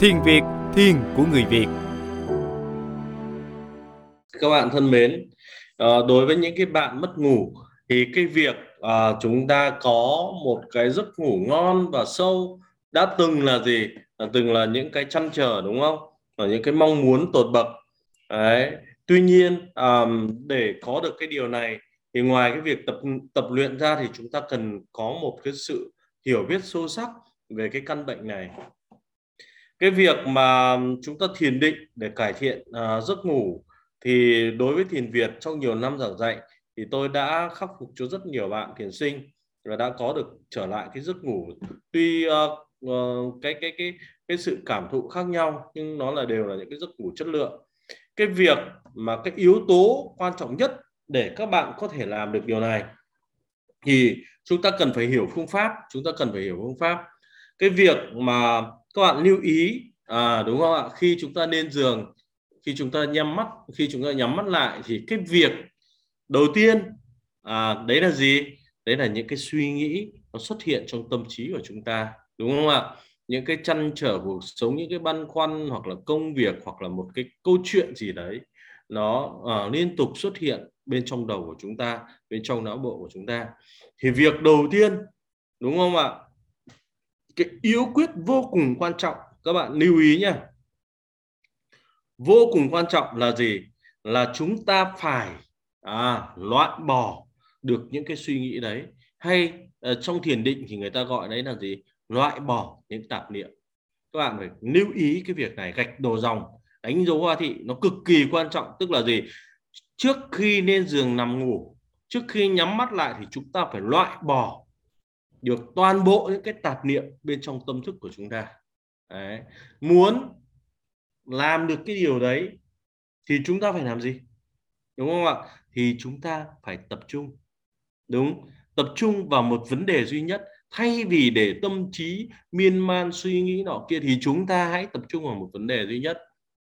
Thiền Việt, thiền của người Việt. Các bạn thân mến, ờ, đối với những cái bạn mất ngủ thì cái việc ờ, chúng ta có một cái giấc ngủ ngon và sâu đã từng là gì? Đã từng là những cái chăn trở đúng không? Và những cái mong muốn tột bậc. Đấy. Tuy nhiên để có được cái điều này thì ngoài cái việc tập tập luyện ra thì chúng ta cần có một cái sự hiểu biết sâu sắc về cái căn bệnh này cái việc mà chúng ta thiền định để cải thiện uh, giấc ngủ thì đối với thiền Việt trong nhiều năm giảng dạy thì tôi đã khắc phục cho rất nhiều bạn thiền sinh và đã có được trở lại cái giấc ngủ. Tuy uh, uh, cái cái cái cái sự cảm thụ khác nhau nhưng nó là đều là những cái giấc ngủ chất lượng. Cái việc mà cái yếu tố quan trọng nhất để các bạn có thể làm được điều này thì chúng ta cần phải hiểu phương pháp chúng ta cần phải hiểu phương pháp. Cái việc mà các bạn lưu ý à, đúng không ạ? Khi chúng ta lên giường khi chúng ta nhắm mắt khi chúng ta nhắm mắt lại thì cái việc đầu tiên à, đấy là gì? Đấy là những cái suy nghĩ nó xuất hiện trong tâm trí của chúng ta đúng không ạ? Những cái chăn trở cuộc sống những cái băn khoăn hoặc là công việc hoặc là một cái câu chuyện gì đấy nó uh, liên tục xuất hiện bên trong đầu của chúng ta bên trong não bộ của chúng ta. Thì việc đầu tiên đúng không ạ? Cái yếu quyết vô cùng quan trọng. Các bạn lưu ý nhé vô cùng quan trọng là gì? Là chúng ta phải à, loại bỏ được những cái suy nghĩ đấy. Hay uh, trong thiền định thì người ta gọi đấy là gì? Loại bỏ những tạp niệm. Các bạn phải lưu ý cái việc này gạch đầu dòng đánh dấu hoa thị nó cực kỳ quan trọng. Tức là gì? Trước khi lên giường nằm ngủ trước khi nhắm mắt lại thì chúng ta phải loại bỏ được toàn bộ những cái tạp niệm bên trong tâm thức của chúng ta. Đấy. muốn làm được cái điều đấy thì chúng ta phải làm gì? Đúng không ạ? Thì chúng ta phải tập trung. Đúng. Tập trung vào một vấn đề duy nhất. Thay vì để tâm trí miên man suy nghĩ nọ kia thì chúng ta hãy tập trung vào một vấn đề duy nhất.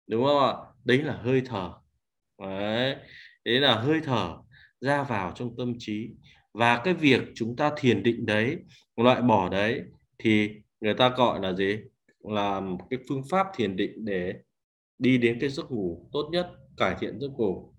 Đúng không ạ? Đấy là hơi thở. Đấy, đấy là hơi thở ra vào trong tâm trí và cái việc chúng ta thiền định đấy, loại bỏ đấy, thì người ta gọi là gì? Là một cái phương pháp thiền định để đi đến cái giấc ngủ tốt nhất, cải thiện giấc ngủ.